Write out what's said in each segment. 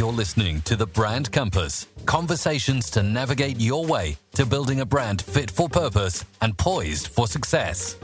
You're listening to The Brand Compass conversations to navigate your way to building a brand fit for purpose and poised for success.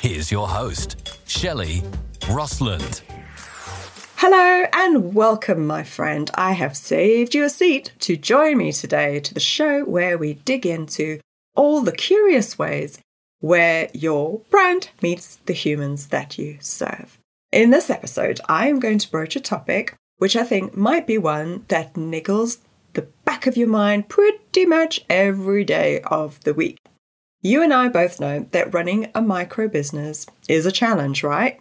Here's your host, Shelley Rostlund. Hello and welcome, my friend. I have saved you a seat to join me today to the show where we dig into all the curious ways where your brand meets the humans that you serve. In this episode, I am going to broach a topic which I think might be one that niggles the back of your mind pretty much every day of the week. You and I both know that running a micro business is a challenge, right?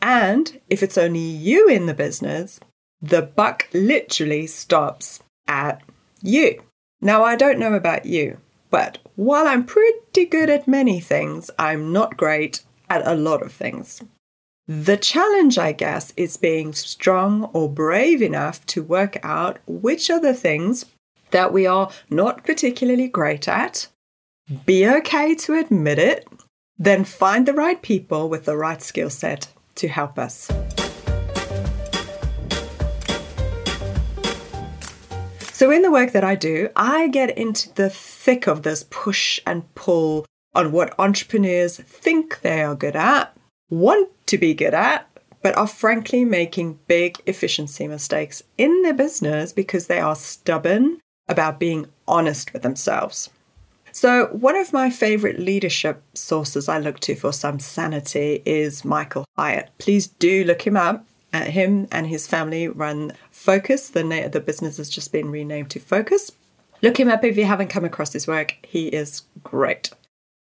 And if it's only you in the business, the buck literally stops at you. Now, I don't know about you, but while I'm pretty good at many things, I'm not great at a lot of things. The challenge, I guess, is being strong or brave enough to work out which are the things that we are not particularly great at, be okay to admit it, then find the right people with the right skill set to help us. So, in the work that I do, I get into the thick of this push and pull on what entrepreneurs think they are good at, want to be good at, but are frankly making big efficiency mistakes in their business because they are stubborn about being honest with themselves. So, one of my favorite leadership sources I look to for some sanity is Michael Hyatt. Please do look him up. Uh, him and his family run Focus. The, na- the business has just been renamed to Focus. Look him up if you haven't come across his work. He is great.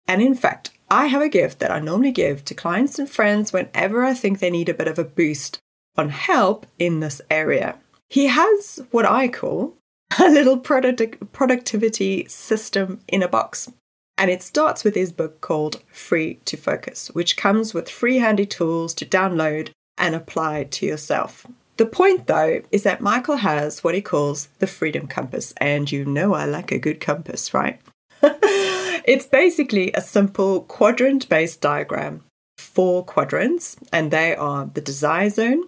And in fact, I have a gift that I normally give to clients and friends whenever I think they need a bit of a boost on help in this area. He has what I call a little product- productivity system in a box. And it starts with his book called Free to Focus, which comes with free handy tools to download and apply to yourself. The point, though, is that Michael has what he calls the Freedom Compass, and you know I like a good compass, right? It's basically a simple quadrant based diagram, four quadrants, and they are the desire zone.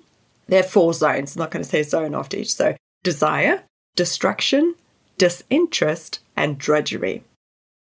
There are four zones, I'm not going to say zone after each. So, desire, distraction, disinterest, and drudgery.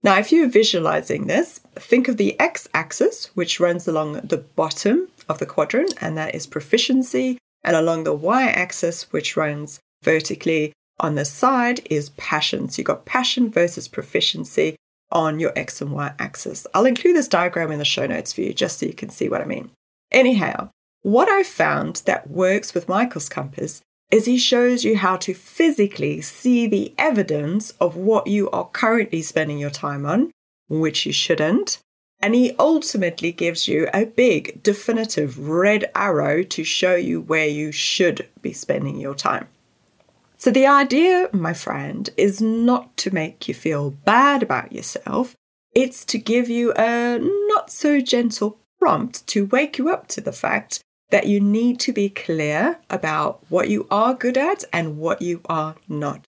Now, if you're visualizing this, think of the x axis, which runs along the bottom of the quadrant, and that is proficiency, and along the y axis, which runs vertically on the side, is passion. So you've got passion versus proficiency on your x and y axis. I'll include this diagram in the show notes for you just so you can see what I mean. Anyhow, what I found that works with Michael's compass is he shows you how to physically see the evidence of what you are currently spending your time on, which you shouldn't. And he ultimately gives you a big, definitive red arrow to show you where you should be spending your time. So, the idea, my friend, is not to make you feel bad about yourself, it's to give you a not so gentle prompt to wake you up to the fact that you need to be clear about what you are good at and what you are not.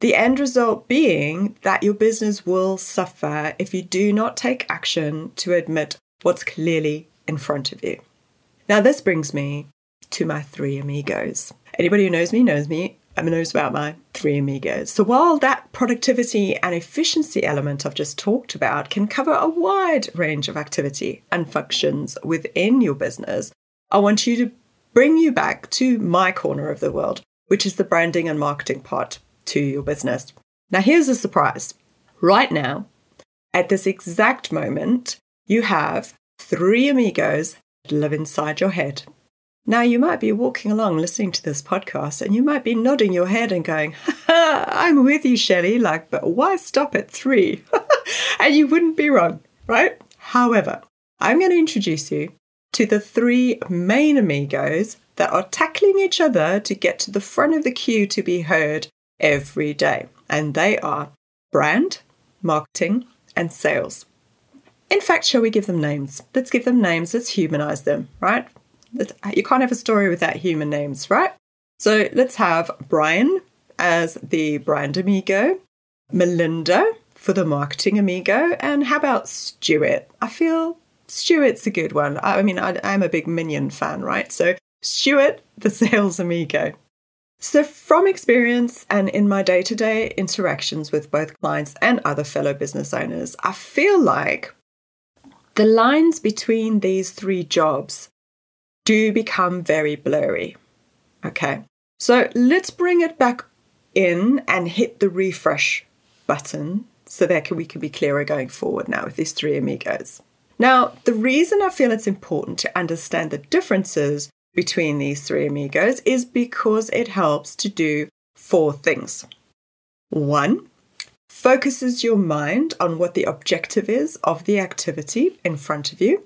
The end result being that your business will suffer if you do not take action to admit what's clearly in front of you. Now, this brings me to my three amigos. Anybody who knows me knows me. Knows about my three amigos. So, while that productivity and efficiency element I've just talked about can cover a wide range of activity and functions within your business, I want you to bring you back to my corner of the world, which is the branding and marketing part to your business. Now, here's a surprise. Right now, at this exact moment, you have three amigos that live inside your head. Now, you might be walking along listening to this podcast and you might be nodding your head and going, I'm with you, Shelley, like, but why stop at three? and you wouldn't be wrong, right? However, I'm going to introduce you to the three main amigos that are tackling each other to get to the front of the queue to be heard every day. And they are brand, marketing, and sales. In fact, shall we give them names? Let's give them names, let's humanize them, right? Uh, you can't have a story without human names, right? So let's have Brian as the brand amigo, Melinda for the marketing amigo, and how about Stuart? I feel Stuart's a good one. I mean, I, am a big Minion fan, right? So Stuart, the sales amigo. So, from experience and in my day to day interactions with both clients and other fellow business owners, I feel like the lines between these three jobs do become very blurry. Okay, so let's bring it back in and hit the refresh button so that we can be clearer going forward now with these three amigos. Now, the reason I feel it's important to understand the differences between these three amigos is because it helps to do four things. One, focuses your mind on what the objective is of the activity in front of you,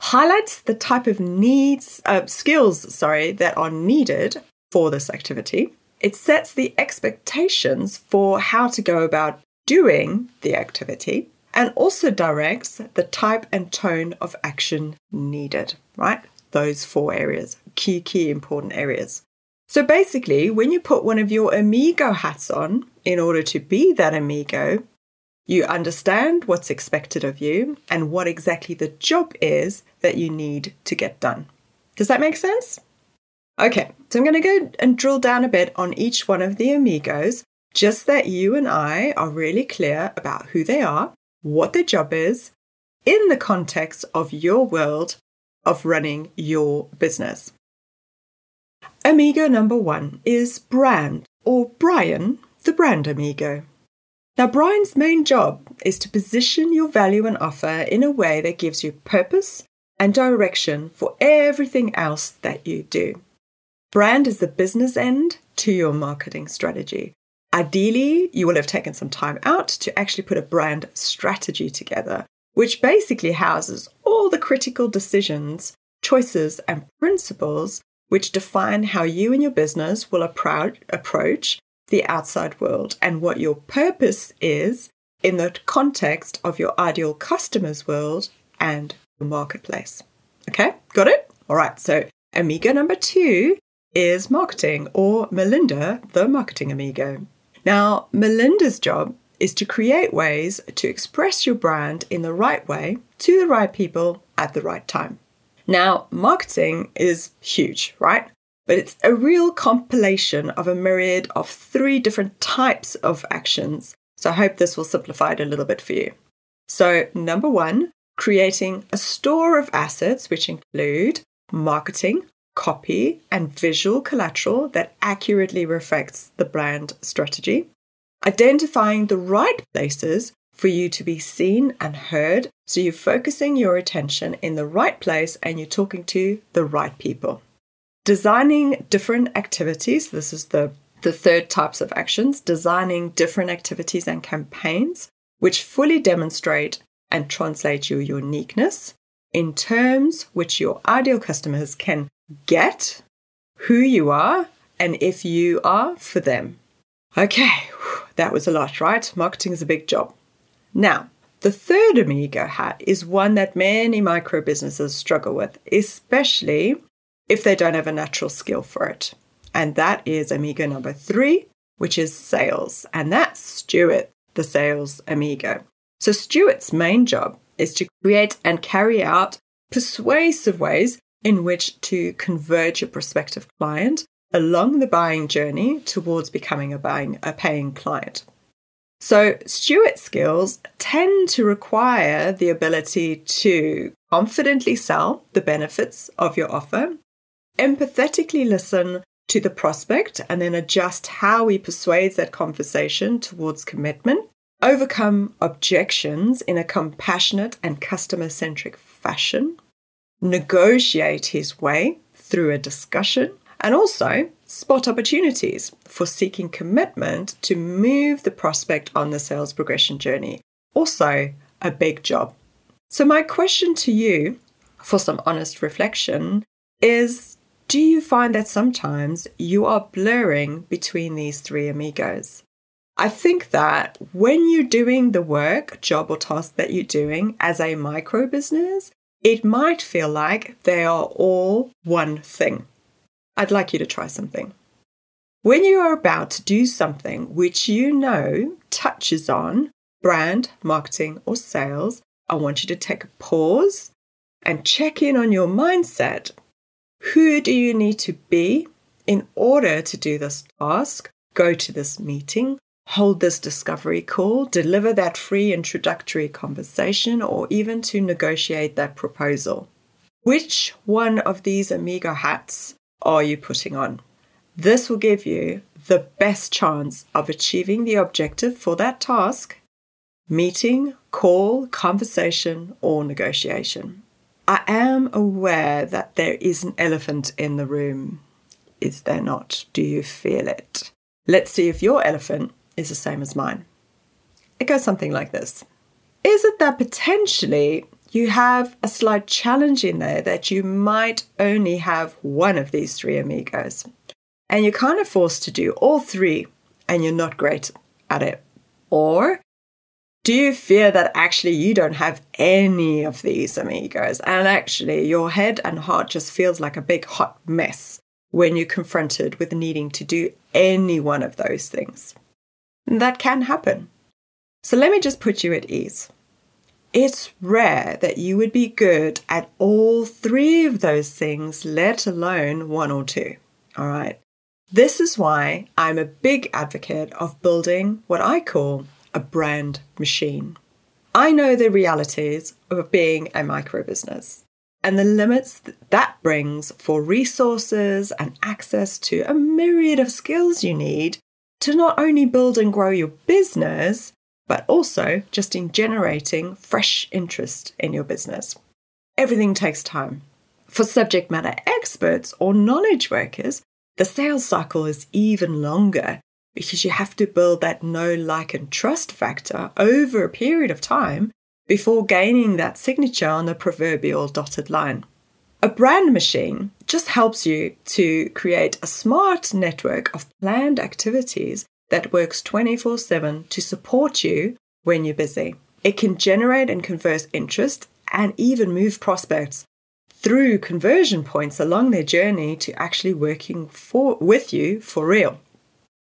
highlights the type of needs, uh, skills, sorry, that are needed for this activity. It sets the expectations for how to go about doing the activity and also directs the type and tone of action needed, right? Those four areas, key, key important areas. So basically, when you put one of your amigo hats on in order to be that amigo, you understand what's expected of you and what exactly the job is that you need to get done. Does that make sense? Okay, so I'm going to go and drill down a bit on each one of the amigos, just that you and I are really clear about who they are, what their job is, in the context of your world of running your business. Amigo number one is Brand, or Brian, the brand amigo. Now, Brian's main job is to position your value and offer in a way that gives you purpose and direction for everything else that you do. Brand is the business end to your marketing strategy. Ideally, you will have taken some time out to actually put a brand strategy together, which basically houses all the critical decisions, choices, and principles which define how you and your business will approach the outside world and what your purpose is in the context of your ideal customer's world and the marketplace. Okay, got it? All right, so amigo number two is marketing or Melinda, the marketing amigo. Now, Melinda's job is to create ways to express your brand in the right way to the right people at the right time. Now, marketing is huge, right? But it's a real compilation of a myriad of three different types of actions. So I hope this will simplify it a little bit for you. So, number one, creating a store of assets, which include marketing, copy, and visual collateral that accurately reflects the brand strategy. Identifying the right places for you to be seen and heard. So you're focusing your attention in the right place and you're talking to the right people. Designing different activities. This is the, the third types of actions. Designing different activities and campaigns which fully demonstrate and translate your uniqueness in terms which your ideal customers can get who you are and if you are for them. Okay, that was a lot, right? Marketing is a big job. Now, the third Amigo hat is one that many micro businesses struggle with, especially if they don't have a natural skill for it. And that is Amigo number three, which is sales. And that's Stuart, the sales Amigo. So, Stuart's main job is to create and carry out persuasive ways in which to convert your prospective client along the buying journey towards becoming a buying a paying client. So, Stuart skills tend to require the ability to confidently sell the benefits of your offer, empathetically listen to the prospect, and then adjust how he persuades that conversation towards commitment, overcome objections in a compassionate and customer centric fashion, negotiate his way through a discussion, and also spot opportunities for seeking commitment to move the prospect on the sales progression journey. Also, a big job. So, my question to you for some honest reflection is Do you find that sometimes you are blurring between these three amigos? I think that when you're doing the work, job, or task that you're doing as a micro business, it might feel like they are all one thing. I'd like you to try something. When you are about to do something which you know touches on brand, marketing, or sales, I want you to take a pause and check in on your mindset. Who do you need to be In order to do this task, go to this meeting, hold this discovery call, deliver that free introductory conversation, or even to negotiate that proposal. Which one of these Amigo hats are you putting on? This will give you the best chance of achieving the objective for that task meeting, call, conversation, or negotiation. I am aware that there is an elephant in the room. Is there not? Do you feel it? Let's see if your elephant is the same as mine. It goes something like this Is it that potentially you have a slight challenge in there that you might only have one of these three amigos? And you're kind of forced to do all three and you're not great at it. Or do you fear that actually you don't have any of these amigos and actually your head and heart just feels like a big hot mess when you're confronted with needing to do any one of those things? That can happen. So let me just put you at ease. It's rare that you would be good at all three of those things, let alone one or two. All right. This is why I'm a big advocate of building what I call a brand machine. I know the realities of being a micro business and the limits that brings for resources and access to a myriad of skills you need to not only build and grow your business, but also just in generating fresh interest in your business. Everything takes time. For subject matter experts or knowledge workers, the sales cycle is even longer because you have to build that know, like, and trust factor over a period of time before gaining that signature on the proverbial dotted line. A brand machine just helps you to create a smart network of planned activities that works 24 7 to support you when you're busy. It can generate and converse interest and even move prospects through conversion points along their journey to actually working for, with you for real.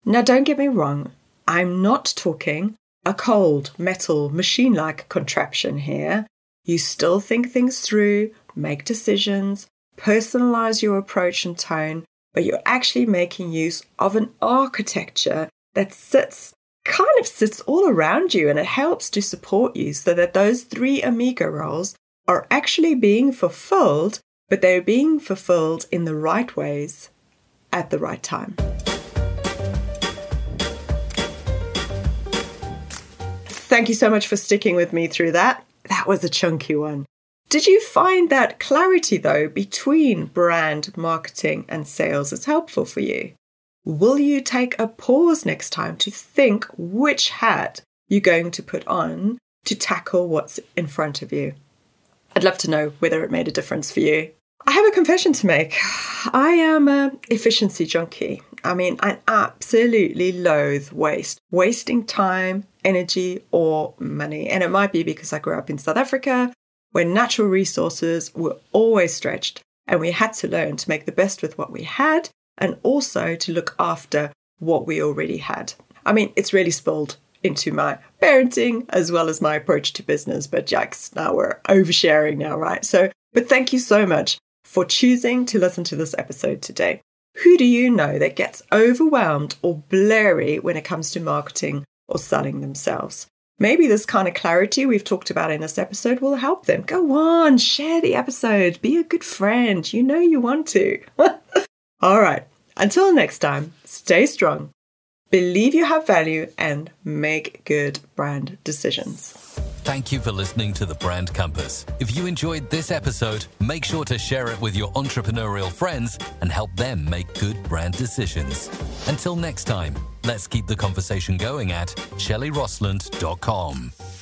Now, don't get me wrong, I'm not talking a cold, metal, machine like contraption here. You still think things through, make decisions, personalize your approach and tone, but you're actually making use of an architecture that sits kind of sits all around you and it helps to support you so that those three amigo roles are actually being fulfilled, but they're being fulfilled in the right ways at the right time. Thank you so much for sticking with me through that. That was a chunky one. Did you find that clarity, though, between brand, marketing, and sales is helpful for you? Will you take a pause next time to think which hat you're going to put on to tackle what's in front of you? I'd love to know whether it made a difference for you. I have a confession to make. I am an efficiency junkie. I mean, I absolutely loathe waste, wasting time, energy, or money. And it might be because I grew up in South Africa, where natural resources were always stretched, and we had to learn to make the best with what we had and also to look after what we already had. I mean, it's really spilled into my parenting as well as my approach to business, but Jax, now we're oversharing now, right? So, but thank you so much for choosing to listen to this episode today. Who do you know that gets overwhelmed or blurry when it comes to marketing or selling themselves? Maybe this kind of clarity we've talked about in this episode will help them. Go on, share the episode, be a good friend. You know you want to. All right. Until next time, stay strong, believe you have value, and make good brand decisions. Thank you for listening to the Brand Compass. If you enjoyed this episode, make sure to share it with your entrepreneurial friends and help them make good brand decisions. Until next time, let's keep the conversation going at shelleyrostlund.com.